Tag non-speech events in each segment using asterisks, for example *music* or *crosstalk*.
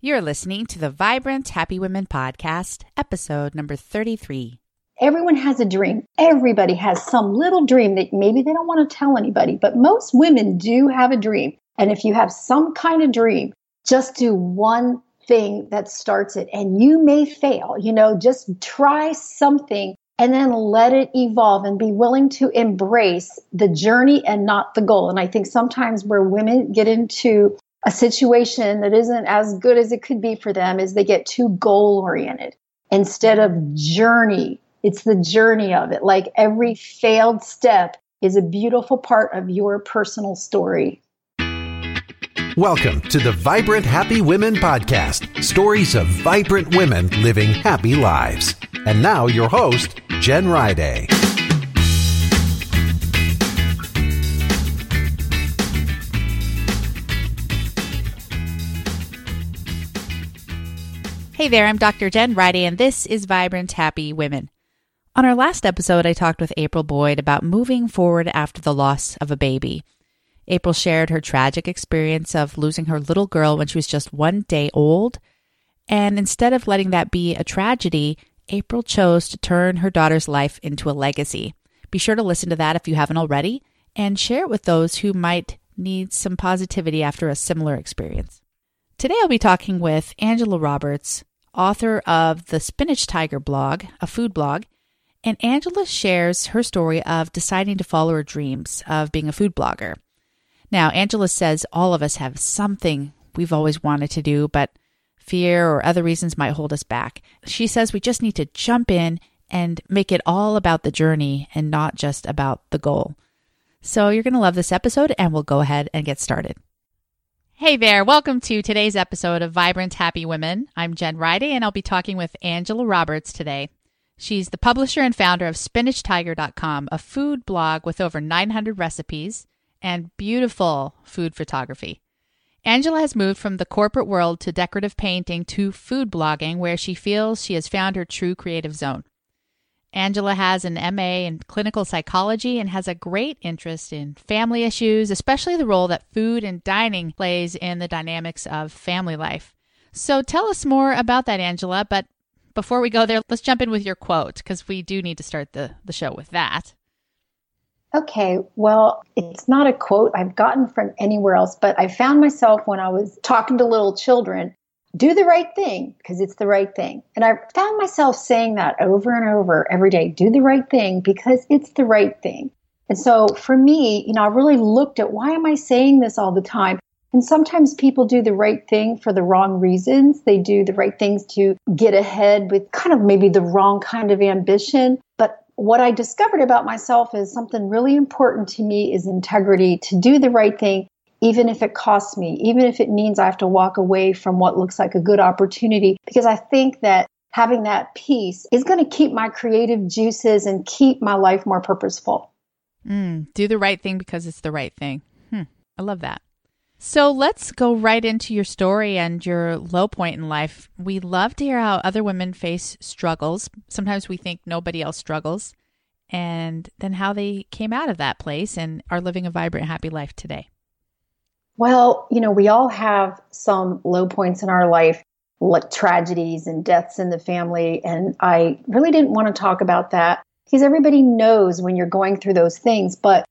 You're listening to the Vibrant Happy Women podcast, episode number 33. Everyone has a dream. Everybody has some little dream that maybe they don't want to tell anybody, but most women do have a dream. And if you have some kind of dream, just do one thing that starts it and you may fail. You know, just try something and then let it evolve and be willing to embrace the journey and not the goal. And I think sometimes where women get into a situation that isn't as good as it could be for them is they get too goal oriented instead of journey. It's the journey of it. Like every failed step is a beautiful part of your personal story. Welcome to the Vibrant Happy Women podcast stories of vibrant women living happy lives. And now, your host, Jen Riday. There, I'm Dr. Jen Riday, and this is Vibrant Happy Women. On our last episode, I talked with April Boyd about moving forward after the loss of a baby. April shared her tragic experience of losing her little girl when she was just one day old. And instead of letting that be a tragedy, April chose to turn her daughter's life into a legacy. Be sure to listen to that if you haven't already and share it with those who might need some positivity after a similar experience. Today I'll be talking with Angela Roberts, author of the Spinach Tiger blog, a food blog, and Angela shares her story of deciding to follow her dreams of being a food blogger. Now, Angela says all of us have something we've always wanted to do, but fear or other reasons might hold us back. She says we just need to jump in and make it all about the journey and not just about the goal. So you're going to love this episode, and we'll go ahead and get started. Hey there, welcome to today's episode of Vibrant Happy Women. I'm Jen Riday, and I'll be talking with Angela Roberts today. She's the publisher and founder of SpinachTiger.com, a food blog with over 900 recipes and beautiful food photography. Angela has moved from the corporate world to decorative painting to food blogging, where she feels she has found her true creative zone. Angela has an MA in clinical psychology and has a great interest in family issues, especially the role that food and dining plays in the dynamics of family life. So tell us more about that, Angela. But before we go there, let's jump in with your quote because we do need to start the, the show with that. Okay, well, it's not a quote I've gotten from anywhere else, but I found myself when I was talking to little children do the right thing because it's the right thing. And I found myself saying that over and over every day do the right thing because it's the right thing. And so for me, you know, I really looked at why am I saying this all the time? And sometimes people do the right thing for the wrong reasons. They do the right things to get ahead with kind of maybe the wrong kind of ambition. But what I discovered about myself is something really important to me is integrity to do the right thing, even if it costs me, even if it means I have to walk away from what looks like a good opportunity, because I think that having that peace is going to keep my creative juices and keep my life more purposeful. Mm, do the right thing because it's the right thing. Hmm, I love that. So let's go right into your story and your low point in life. We love to hear how other women face struggles. Sometimes we think nobody else struggles, and then how they came out of that place and are living a vibrant, happy life today. Well, you know, we all have some low points in our life, like tragedies and deaths in the family. And I really didn't want to talk about that because everybody knows when you're going through those things. But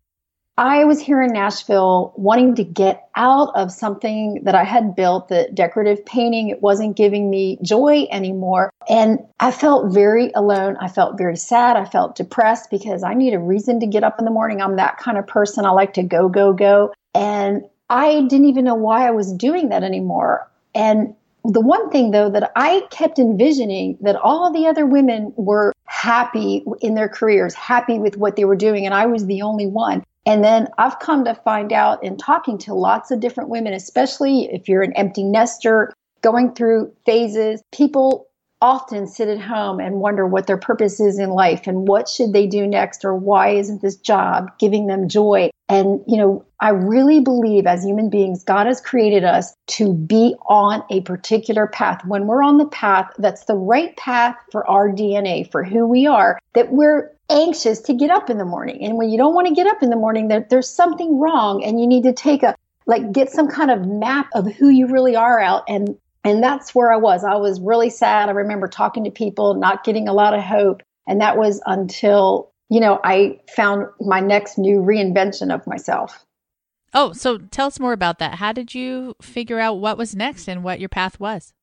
I was here in Nashville wanting to get out of something that I had built, the decorative painting. It wasn't giving me joy anymore. And I felt very alone. I felt very sad. I felt depressed because I need a reason to get up in the morning. I'm that kind of person. I like to go, go, go. And I didn't even know why I was doing that anymore. And the one thing though that I kept envisioning that all the other women were happy in their careers, happy with what they were doing, and I was the only one. And then I've come to find out in talking to lots of different women, especially if you're an empty nester, going through phases, people often sit at home and wonder what their purpose is in life and what should they do next or why isn't this job giving them joy and you know i really believe as human beings god has created us to be on a particular path when we're on the path that's the right path for our dna for who we are that we're anxious to get up in the morning. And when you don't want to get up in the morning, there, there's something wrong and you need to take a, like, get some kind of map of who you really are out and And that's where I was. I was really sad. I remember talking to people, not getting a lot of hope. And that was until, you know, I found my next new reinvention of myself. Oh, so tell us more about that. How did you figure out what was next and what your path was?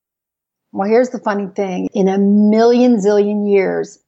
Well, here's the funny thing. In a million zillion years,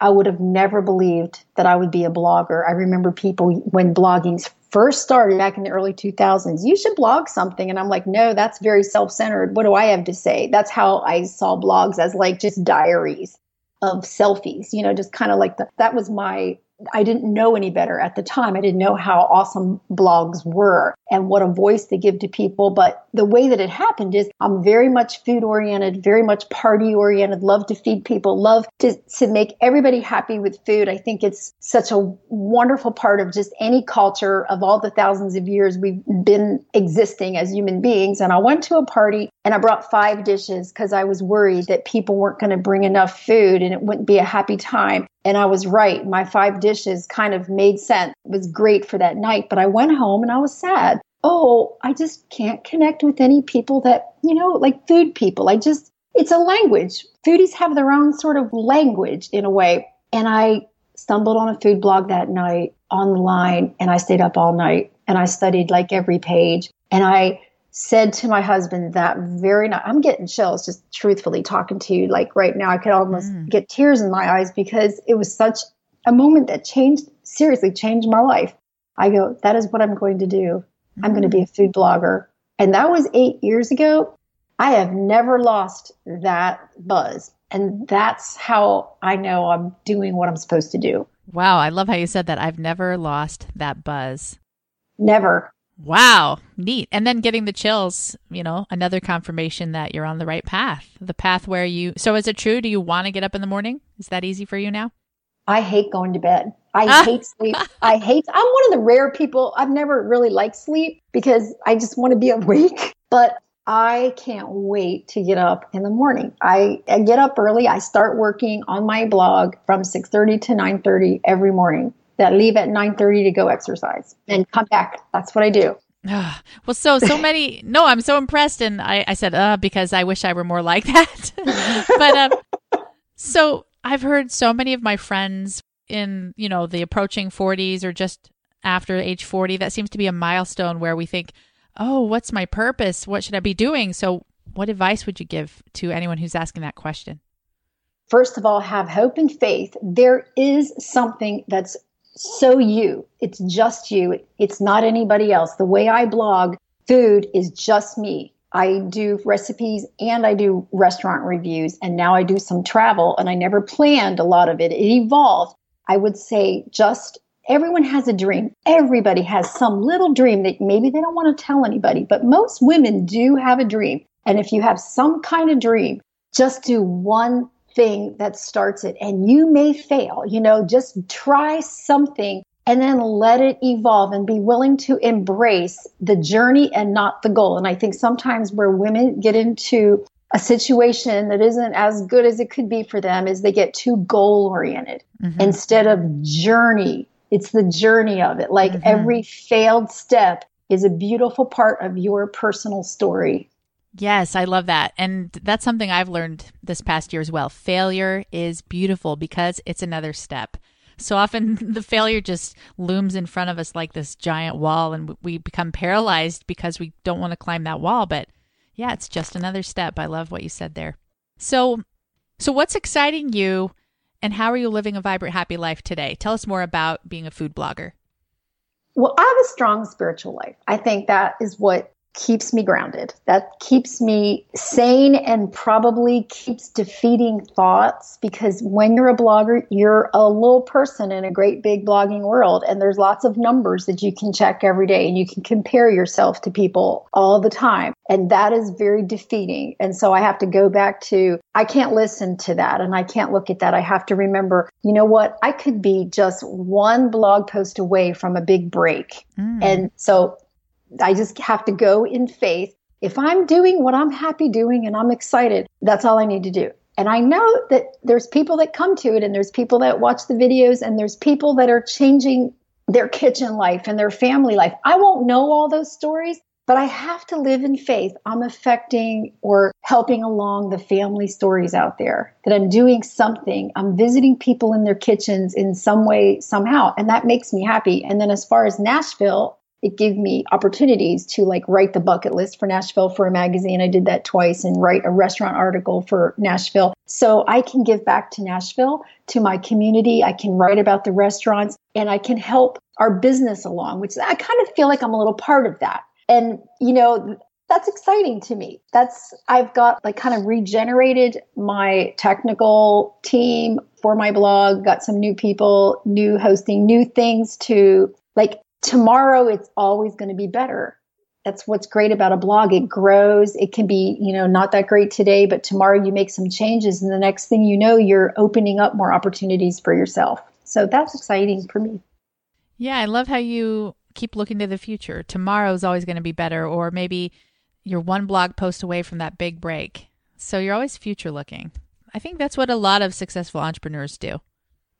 I would have never believed that I would be a blogger. I remember people when blogging first started back in the early 2000s, you should blog something. And I'm like, no, that's very self centered. What do I have to say? That's how I saw blogs as like just diaries of selfies, you know, just kind of like the, that was my I didn't know any better at the time. I didn't know how awesome blogs were and what a voice they give to people. But the way that it happened is I'm very much food oriented, very much party oriented, love to feed people, love to, to make everybody happy with food. I think it's such a wonderful part of just any culture of all the thousands of years we've been existing as human beings. And I went to a party and I brought five dishes because I was worried that people weren't going to bring enough food and it wouldn't be a happy time. And I was right. My five dishes kind of made sense. It was great for that night. But I went home and I was sad. Oh, I just can't connect with any people that, you know, like food people. I just, it's a language. Foodies have their own sort of language in a way. And I stumbled on a food blog that night online and I stayed up all night and I studied like every page. And I said to my husband that very night, I'm getting chills just truthfully talking to you. Like right now, I could almost mm. get tears in my eyes because it was such a moment that changed, seriously changed my life. I go, that is what I'm going to do. Mm. I'm going to be a food blogger. And that was eight years ago. I have never lost that buzz. And that's how I know I'm doing what I'm supposed to do. Wow. I love how you said that. I've never lost that buzz. Never. Wow, neat. And then getting the chills, you know, another confirmation that you're on the right path. The path where you So is it true? Do you want to get up in the morning? Is that easy for you now? I hate going to bed. I *laughs* hate sleep. I hate I'm one of the rare people I've never really liked sleep because I just want to be *laughs* awake. But I can't wait to get up in the morning. I, I get up early. I start working on my blog from 6:30 to 9:30 every morning that leave at 9:30 to go exercise and come back. That's what I do. *sighs* well, so so many. no, I'm so impressed, and I, I said, uh, because I wish I were more like *laughs* that. but um, so I've heard so many of my friends in you know the approaching 40s or just after age 40. That seems to be a milestone where we think, oh, what's my purpose? What should I be doing? So, what advice would you give to anyone who's asking that question? First of all, have hope and faith. There is something that's so you. It's just you. It's not anybody else. The way I blog, food is just me. I do recipes and I do restaurant reviews, and now I do some travel, and I never planned a lot of it. It evolved. I would say just everyone has a dream. Everybody has some little dream that maybe they don't want to tell anybody, but most women do have a dream. And if you have some kind of dream, just do one thing that starts it and you may fail you know just try something and then let it evolve and be willing to embrace the journey and not the goal and i think sometimes where women get into a situation that isn't as good as it could be for them is they get too goal oriented mm-hmm. instead of journey it's the journey of it like mm-hmm. every failed step is a beautiful part of your personal story Yes, I love that. And that's something I've learned this past year as well. Failure is beautiful because it's another step. So often *laughs* the failure just looms in front of us like this giant wall and we become paralyzed because we don't want to climb that wall, but yeah, it's just another step. I love what you said there. So so what's exciting you and how are you living a vibrant happy life today? Tell us more about being a food blogger. Well, I have a strong spiritual life. I think that is what keeps me grounded. That keeps me sane and probably keeps defeating thoughts because when you're a blogger, you're a little person in a great big blogging world. And there's lots of numbers that you can check every day and you can compare yourself to people all the time. And that is very defeating. And so I have to go back to, I can't listen to that and I can't look at that. I have to remember, you know what? I could be just one blog post away from a big break. Mm. And so I just have to go in faith. If I'm doing what I'm happy doing and I'm excited, that's all I need to do. And I know that there's people that come to it and there's people that watch the videos and there's people that are changing their kitchen life and their family life. I won't know all those stories, but I have to live in faith. I'm affecting or helping along the family stories out there, that I'm doing something. I'm visiting people in their kitchens in some way, somehow. And that makes me happy. And then as far as Nashville, it gave me opportunities to like write the bucket list for Nashville for a magazine. I did that twice and write a restaurant article for Nashville. So I can give back to Nashville, to my community. I can write about the restaurants and I can help our business along, which I kind of feel like I'm a little part of that. And, you know, that's exciting to me. That's, I've got like kind of regenerated my technical team for my blog, got some new people, new hosting, new things to like tomorrow. It's always going to be better. That's what's great about a blog. It grows. It can be, you know, not that great today, but tomorrow you make some changes. And the next thing you know, you're opening up more opportunities for yourself. So that's exciting for me. Yeah, I love how you keep looking to the future. Tomorrow's always going to be better, or maybe you're one blog post away from that big break. So you're always future looking. I think that's what a lot of successful entrepreneurs do.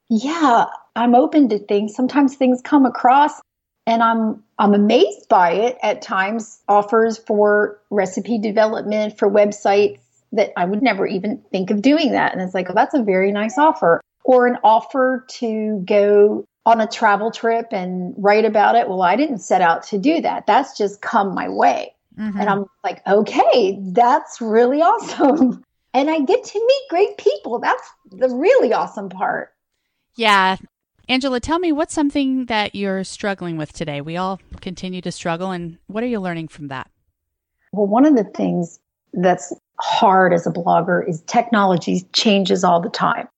Yeah, I'm open to things. Sometimes things come across and I'm I'm amazed by it at times offers for recipe development for websites that I would never even think of doing that and it's like, well, that's a very nice offer or an offer to go on a travel trip and write about it. Well, I didn't set out to do that. That's just come my way. Mm-hmm. And I'm like, okay, that's really awesome. *laughs* And I get to meet great people. That's the really awesome part. Yeah. Angela, tell me what's something that you're struggling with today? We all continue to struggle. And what are you learning from that? Well, one of the things that's hard as a blogger is technology changes all the time.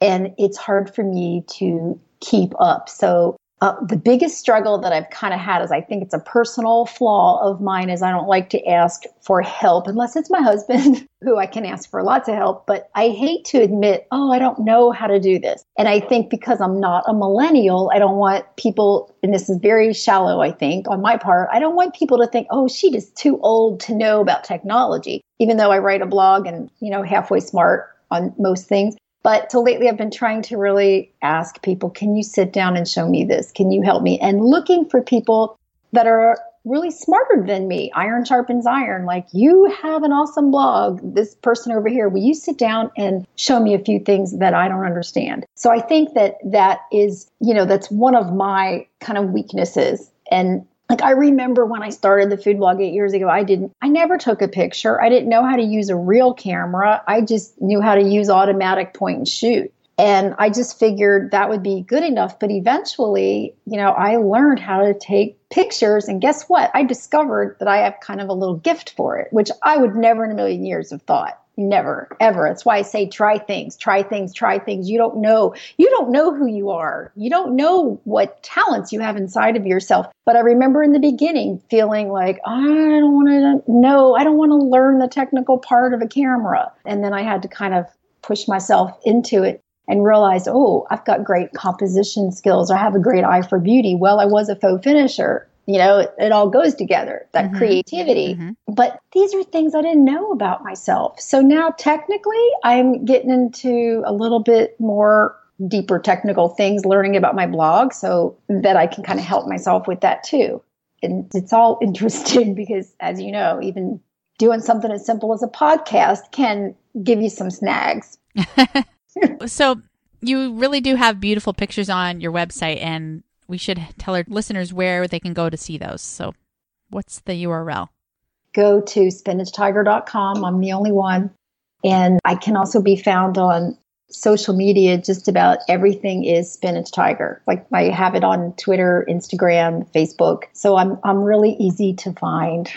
And it's hard for me to keep up. So uh, the biggest struggle that I've kind of had is I think it's a personal flaw of mine is I don't like to ask for help unless it's my husband *laughs* who I can ask for lots of help. But I hate to admit, oh, I don't know how to do this. And I think because I'm not a millennial, I don't want people, and this is very shallow, I think, on my part, I don't want people to think, oh, she is too old to know about technology. Even though I write a blog and, you know, halfway smart on most things. But so lately, I've been trying to really ask people, can you sit down and show me this? Can you help me? And looking for people that are really smarter than me. Iron sharpens iron. Like, you have an awesome blog. This person over here, will you sit down and show me a few things that I don't understand? So I think that that is, you know, that's one of my kind of weaknesses. And like I remember when I started the food blog eight years ago, I didn't, I never took a picture. I didn't know how to use a real camera. I just knew how to use automatic point and shoot. And I just figured that would be good enough. But eventually, you know, I learned how to take pictures. And guess what? I discovered that I have kind of a little gift for it, which I would never in a million years have thought. Never, ever. That's why I say try things, try things, try things. You don't know. You don't know who you are. You don't know what talents you have inside of yourself. But I remember in the beginning feeling like, I don't want to know, I don't want to learn the technical part of a camera. And then I had to kind of push myself into it and realize, oh, I've got great composition skills. I have a great eye for beauty. Well, I was a faux finisher you know it, it, all goes together that mm-hmm. creativity mm-hmm. but these are things i didn't know about myself so now technically i'm getting into a little bit more deeper technical things learning about my blog so that i can kind of help myself with that too and it's all *laughs* interesting because as you know even doing something as simple as a podcast can give you some snags *laughs* so you really do have beautiful pictures on your website and we should tell our listeners where they can go to see those. So, what's the URL? Go to spinachtiger.com. I'm the only one. And I can also be found on social media. Just about everything is Spinach Tiger. Like I have it on Twitter, Instagram, Facebook. So I'm I'm really easy to find.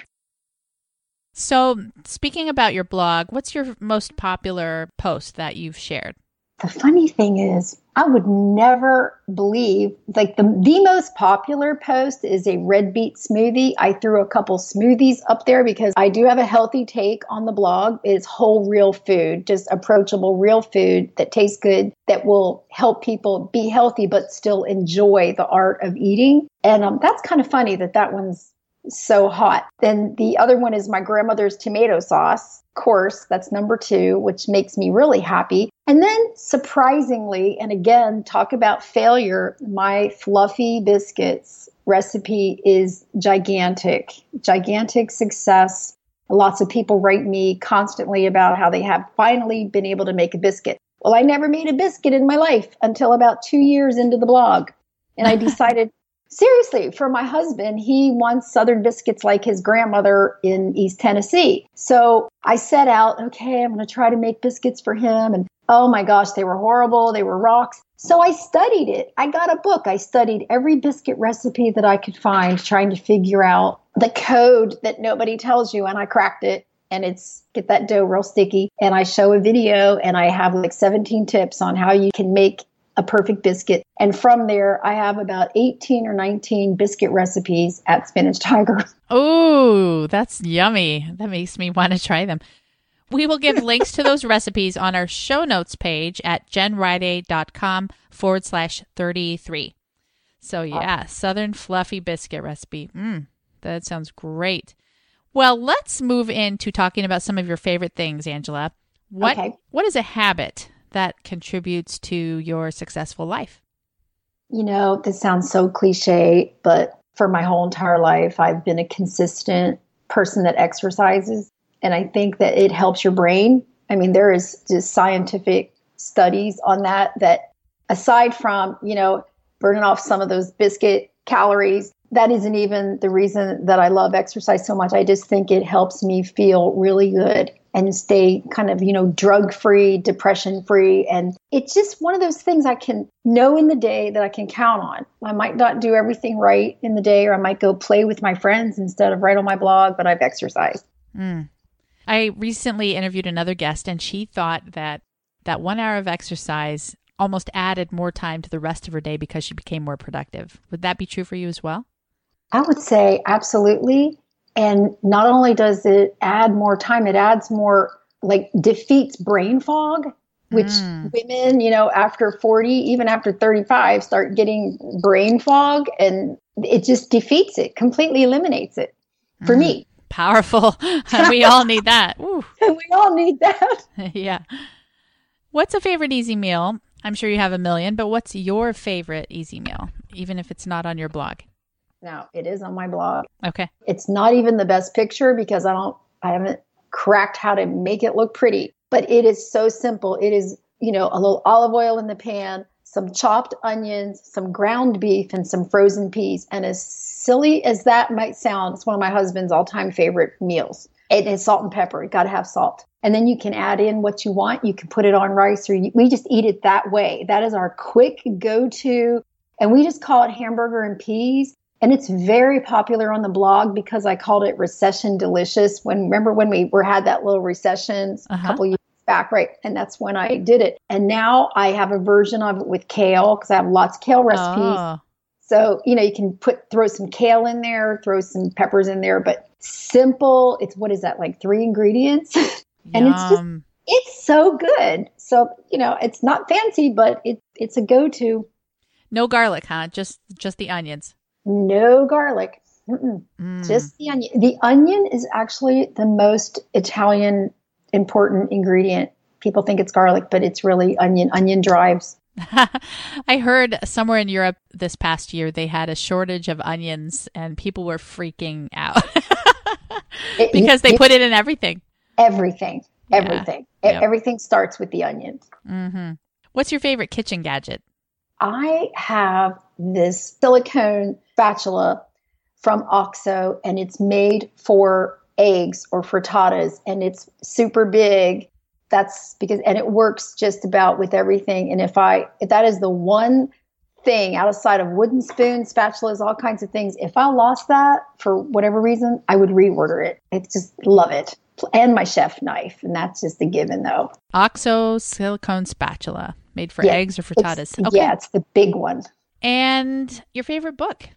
So, speaking about your blog, what's your most popular post that you've shared? The funny thing is, I would never believe like the the most popular post is a red beet smoothie. I threw a couple smoothies up there because I do have a healthy take on the blog. It's whole real food, just approachable real food that tastes good that will help people be healthy but still enjoy the art of eating. And um, that's kind of funny that that one's so hot. Then the other one is my grandmother's tomato sauce course. That's number two, which makes me really happy. And then surprisingly, and again, talk about failure, my fluffy biscuits recipe is gigantic, gigantic success. Lots of people write me constantly about how they have finally been able to make a biscuit. Well, I never made a biscuit in my life until about two years into the blog. And I *laughs* decided, seriously, for my husband, he wants Southern biscuits like his grandmother in East Tennessee. So I set out, okay, I'm going to try to make biscuits for him. And oh my gosh, they were horrible. They were rocks. So I studied it. I got a book. I studied every biscuit recipe that I could find, trying to figure out the code that nobody tells you. And I cracked it and it's get that dough real sticky. And I show a video and I have like 17 tips on how you can make a perfect biscuit. And from there, I have about 18 or 19 biscuit recipes at Spinach Tiger. *laughs* Oh, that's yummy. That makes me want to try them. We will give links to those *laughs* recipes on our show notes page at jenriday.com forward slash 33. So, yeah, Southern Fluffy Biscuit recipe. Mm, that sounds great. Well, let's move into talking about some of your favorite things, Angela. What Okay. what is a habit that contributes to your successful life? You know, this sounds so cliche, but for my whole entire life, I've been a consistent person that exercises. And I think that it helps your brain. I mean, there is just scientific studies on that, that aside from, you know, burning off some of those biscuit calories, that isn't even the reason that I love exercise so much. I just think it helps me feel really good and stay kind of, you know, drug free, depression free. And it's just one of those things I can know in the day that I can count on. I might not do everything right in the day, or I might go play with my friends instead of write on my blog, but I've exercised. Mm. I recently interviewed another guest and she thought that that 1 hour of exercise almost added more time to the rest of her day because she became more productive. Would that be true for you as well? I would say absolutely. And not only does it add more time, it adds more like defeats brain fog, which hmm. women, you know, after 40, even after 35, start getting brain fog and it just defeats it, completely eliminates it for hmm. me. Powerful. *laughs* we all need that. *laughs* Woo. And *laughs* we all need that. yeah. What's a favorite easy meal? I'm sure you have a million, but what's your favorite easy meal, even if it's not on your blog? Now, it is on my blog. Okay. It's not even the best picture because I don't, I haven't cracked how to make it look pretty, but it is so simple. It is, you know, a little olive oil in the pan, some chopped onions, some ground beef, and some frozen peas. And as silly as that might sound, it's one of my husband's all time favorite meals. It is salt and pepper. You got to have salt. And then you can add in what you want. You can put it on rice or you, we just eat it that way. That is our quick go to. And we just call it hamburger and peas. And it's very popular on the blog because I called it recession delicious. When remember when we were had that little recession a Uh-huh. couple years back, right? And that's when I did it. And now I have a version of it with kale because I have lots of kale recipes. Oh, So, you know, you can put throw some kale in there, throw some peppers in there, but simple. It's what is that, like three ingredients? *laughs* and it's just it's so good. So, you know, it's not fancy, but it it's a go-to. no garlic, huh? Just just the onions. No garlic. Mm. Just the onion. The onion is actually the most Italian important ingredient. People think it's garlic, but it's really onion. Onion drives. *laughs* I heard somewhere in Europe this past year they had a shortage of onions and people were freaking out It- *laughs* because they it- put it in everything. everything. Everything. E- Yep. Everything starts with the onions. hmm What's your favorite kitchen gadget? I have this silicone spatula from OXO and it's made for eggs or frittatas and it's super big. That's because, and it works just about with everything. And if I, if that is the one thing outside of wooden spoons, spatulas, all kinds of things, if I lost that for whatever reason, I would reorder it. I just love it. And my chef knife. And that's just a given though. Oxo silicone spatula made for Yeah, eggs or frittatas. Okay. Yeah, it's the big one. And your favorite book?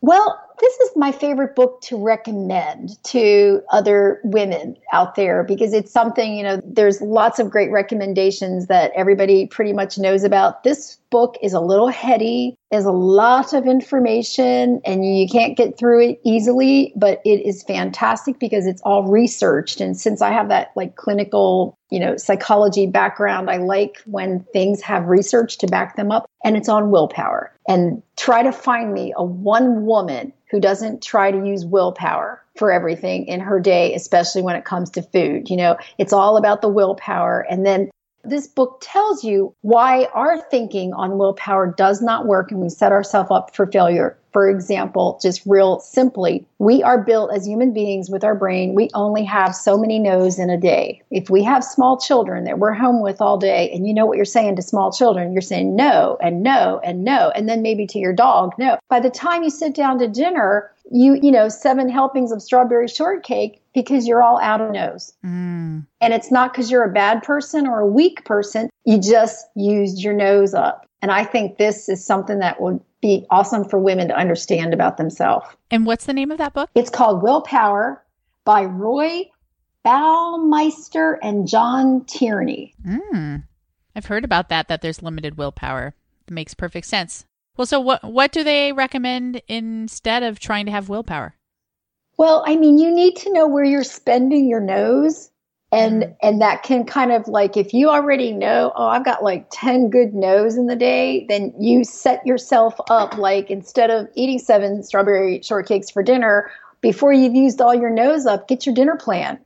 Well, this is my favorite book to recommend to other women out there because it's something, you know, there's lots of great recommendations that everybody pretty much knows about. This book is a little heady. There's a lot of information and you can't get through it easily, but it is fantastic because it's all researched. And since I have that like clinical, you know, psychology background, I like when things have research to back them up and it's on willpower. And try to find me a one woman who doesn't try to use willpower for everything in her day, especially when it comes to food. You know, it's all about the willpower. And then this book tells you why our thinking on willpower does not work and we set ourselves up for failure. For example, just real simply, we are built as human beings with our brain. We only have so many no's in a day. If we have small children that we're home with all day, and you know what you're saying to small children, you're saying no and no and no, and then maybe to your dog, no. By the time you sit down to dinner, you you know seven helpings of strawberry shortcake because you're all out of no's mm. and it's not because you're a bad person or a weak person you just used your no's up and i think this is something that would be awesome for women to understand about themselves. And what's the name of that book? It's called willpower by roy baumeister and john tierney. Mm. i've heard about that that there's limited willpower. It makes perfect sense. Well, so what what do they recommend instead of trying to have willpower? Well, I mean, you need to know where you're spending your no's and mm. and that can kind of like if you already know, oh, I've got like 10 good no's in the day, then you set yourself up like instead of eating seven strawberry shortcakes for dinner, before you've used all your no's up, get your dinner plan.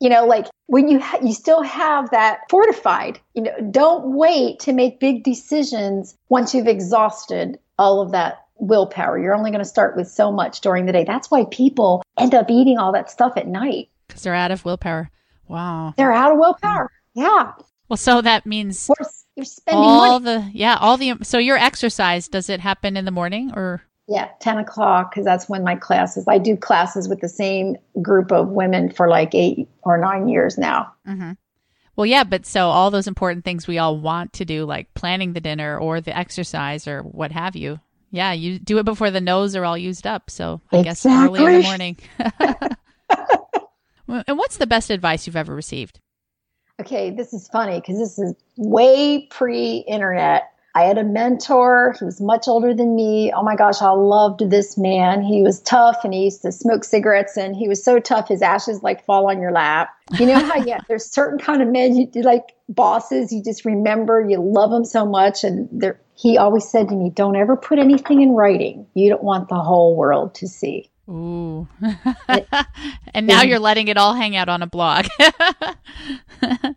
You know like when you ha- you still have that fortified you know don't wait to make big decisions once you've exhausted all of that willpower. You're only going to start with so much during the day. That's why people end up eating all that stuff at night. Because they're out of willpower wow they're out of willpower yeah well so that means you're spending all money. the yeah all the so your exercise does it happen in the morning or yeah, 10 o'clock, because that's when my classes, I do classes with the same group of women for like eight or nine years now. Mm-hmm. Well, yeah, but so all those important things we all want to do, like planning the dinner or the exercise or what have you. Yeah, you do it before the no's are all used up. So I exactly. guess early in the morning. *laughs* and what's the best advice you've ever received? Okay, this is funny because this is way pre internet. I had a mentor. He was much older than me. Oh my gosh, I loved this man. He was tough and he used to smoke cigarettes and he was so tough his ashes like fall on your lap. You know how yeah, *laughs* there's certain kind of men you like bosses you just remember you love them so much and they he always said to me, "Don't ever put anything in writing. You don't want the whole world to see." Ooh. *laughs* and now you're letting it all hang out on a blog. *laughs* but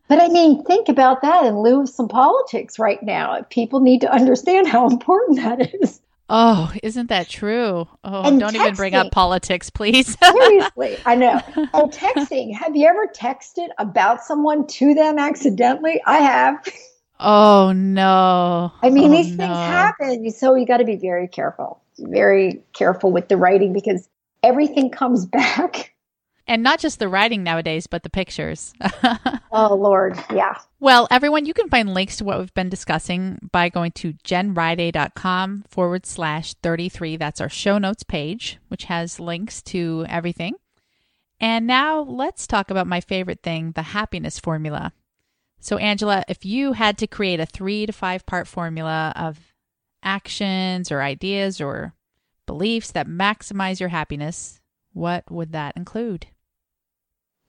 I mean, think about that in lieu of some politics right now. People need to understand how important that is. Oh, isn't that true? Oh, and don't texting, even bring up politics, please. *laughs* seriously, I know. And texting. Have you ever texted about someone to them accidentally? I have. Oh no. I mean, oh, these no. things happen. So you got to be very careful. Very careful with the writing because everything comes back. *laughs* And not just the writing nowadays, but the pictures. *laughs* oh, Lord. Yeah. Well, everyone, you can find links to what we've been discussing by going to jenriday.com forward slash 33. That's our show notes page, which has links to everything. And now let's talk about my favorite thing the happiness formula. So, Angela, if you had to create a three to five part formula of actions or ideas or beliefs that maximize your happiness, what would that include?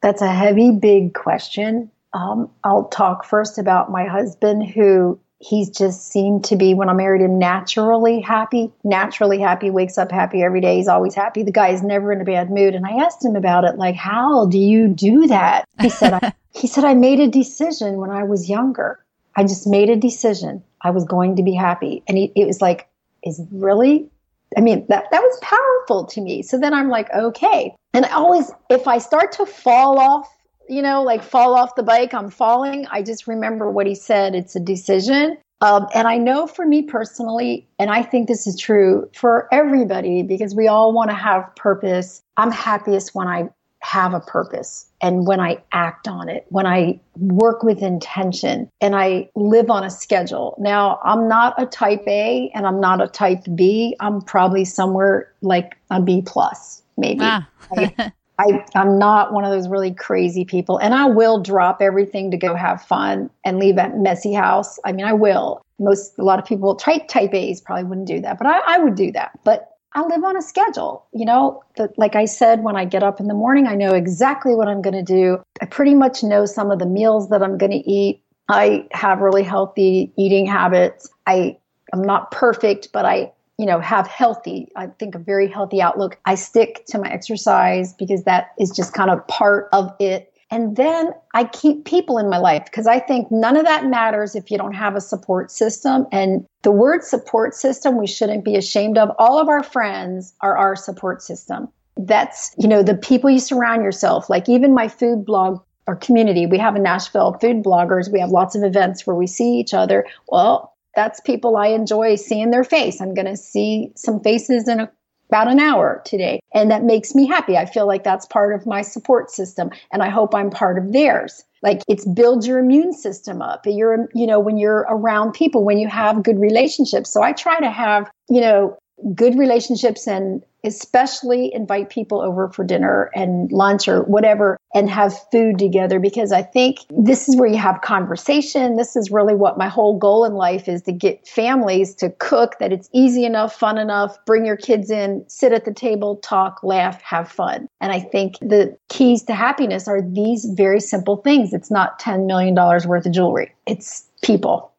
That's a heavy, big question. Um, I'll talk first about my husband, who he's just seemed to be, when I married him, naturally happy, naturally happy, wakes up happy every day. He's always happy. The guy is never in a bad mood. And I asked him about it, like, how do you do that? He said, I, *laughs* he said, I made a decision when I was younger. I just made a decision. I was going to be happy. And he, it was like, is really I mean, that, that was powerful to me. So then I'm like, okay. And I always, if I start to fall off, you know, like fall off the bike, I'm falling, I just remember what he said. It's a decision. Um, and I know for me personally, and I think this is true for everybody because we all want to have purpose. I'm happiest when I have a purpose and when I act on it, when I work with intention and I live on a schedule. Now, I'm not a type A and I'm not a type B. I'm probably somewhere like a B plus, maybe. Ah. I, *laughs* I, am not one of those really crazy people. And I will drop everything to go have fun and leave a messy house. I mean, I will. Most, a lot of people, type, type A's probably wouldn't do that, but I, I would do that. But I live on a schedule. You know, the, like I said, when I get up in the morning, I know exactly what I'm going to do. I pretty much know some of the meals that I'm going to eat. I have really healthy eating habits. I am not perfect, but I you know, have healthy, I think a very healthy outlook. I stick to my exercise because that is just kind of part of it. And then I keep people in my life because I think none of that matters if you don't have a support system. And the word support system, we shouldn't be ashamed of. All of our friends are our support system. That's, you know, the people you surround yourself, like even my food blog or community. We have a Nashville food bloggers. We have lots of events where we see each other. Well, that's people I enjoy seeing their face. I'm going to see some faces in a, about an hour today. And that makes me happy. I feel like that's part of my support system. And I hope I'm part of theirs. Like it's build your immune system up. You're, you know, when you're around people, when you have good relationships. So I try to have, you know, good relationships and especially invite people over for dinner and lunch or whatever and have food together because I think this is where you have conversation. This is really what my whole goal in life is to get families to cook that it's easy enough, fun enough, bring your kids in, sit at the table, talk, laugh, have fun. And I think the keys to happiness are these very simple things. It's not $10 million worth of jewelry. It's people.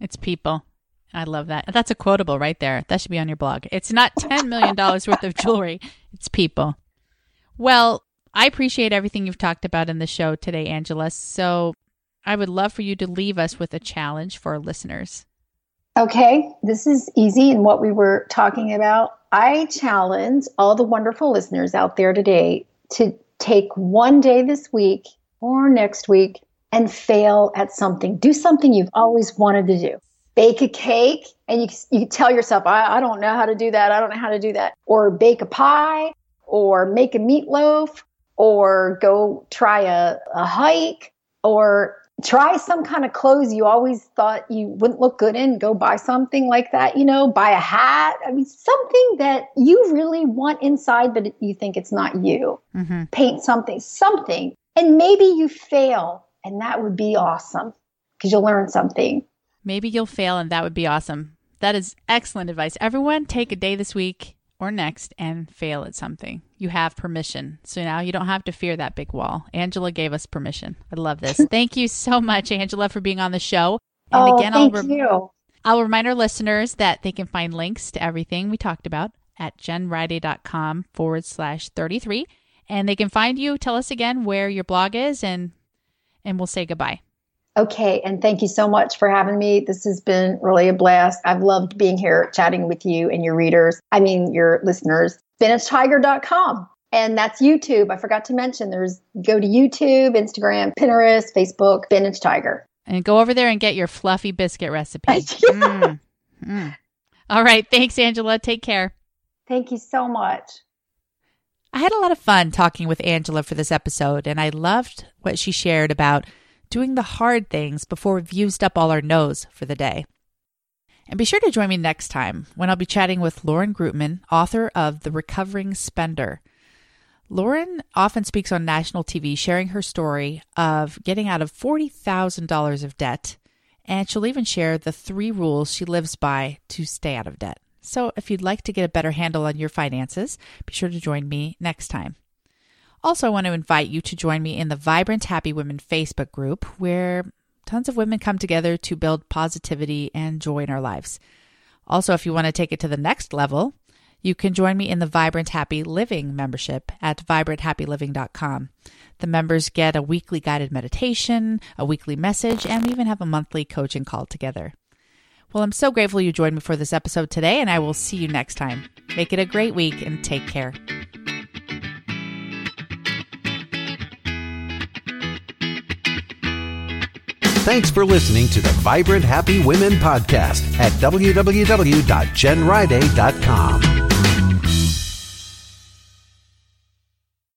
It's people. I love that. That's a quotable right there. That should be on your blog. It's not *laughs* $10 million worth of jewelry, it's people. Well, I appreciate everything you've talked about in the show today, Angela. So I would love for you to leave us with a challenge for our listeners. Okay, this is easy and what we were talking about. I challenge all the wonderful listeners out there today to take one day this week or next week and fail at something. Do something you've always wanted to do bake a cake and you, you tell yourself, I, I don't know how to do that. I don't know how to do that. Or bake a pie or make a meatloaf or go try a, a hike or try some kind of clothes you always thought you wouldn't look good in. Go buy something like that, you know, buy a hat. I mean, something that you really want inside, but you think it's not you. Mm-hmm. Paint something, something. And maybe you fail, and that would be awesome because you'll learn something. Maybe you'll fail, and that would be awesome. That is excellent advice. Everyone, take a day this week or next and fail at something. You have permission. So now you don't have to fear that big wall. Angela gave us permission. I love this. *laughs* thank you so much, Angela, for being on the show. And oh, again, thank I'll re- you. I'll remind our listeners that they can find links to everything we talked about at jenriday.com forward slash 33. And they can find you. Tell us again where your blog is, and and we'll say goodbye. Okay, and thank you so much for having me. This has been really a blast. I've loved being here chatting with you and your readers. I mean, your listeners. SpinachTiger.com. And that's YouTube. I forgot to mention there's go to YouTube, Instagram, Pinterest, Facebook, Spinach Tiger. And go over there and get your fluffy biscuit recipe. *laughs* mm. Mm. All right. Thanks, Angela. Take care. Thank you so much. I had a lot of fun talking with Angela for this episode, and I loved what she shared about doing the hard things before we've used up all our no's for the day. And be sure to join me next time when I'll be chatting with Lauren Greutman, author of The Recovering Spender. Lauren often speaks on national TV sharing her story of getting out of $40,000 of debt, and she'll even share the three rules she lives by to stay out of debt. So if you'd like to get a better handle on your finances, be sure to join me next time. Also, I want to invite you to join me in the Vibrant Happy Women Facebook group, where tons of women come together to build positivity and joy in our lives. Also, if you want to take it to the next level, you can join me in the Vibrant Happy Living membership at vibranthappyliving.com. The members get a weekly guided meditation, a weekly message, and we even have a monthly coaching call together. Well, I'm so grateful you joined me for this episode today, and I will see you next time. Make it a great week and take care. Thanks for listening to the Vibrant Happy Women podcast at www.jenriday.com.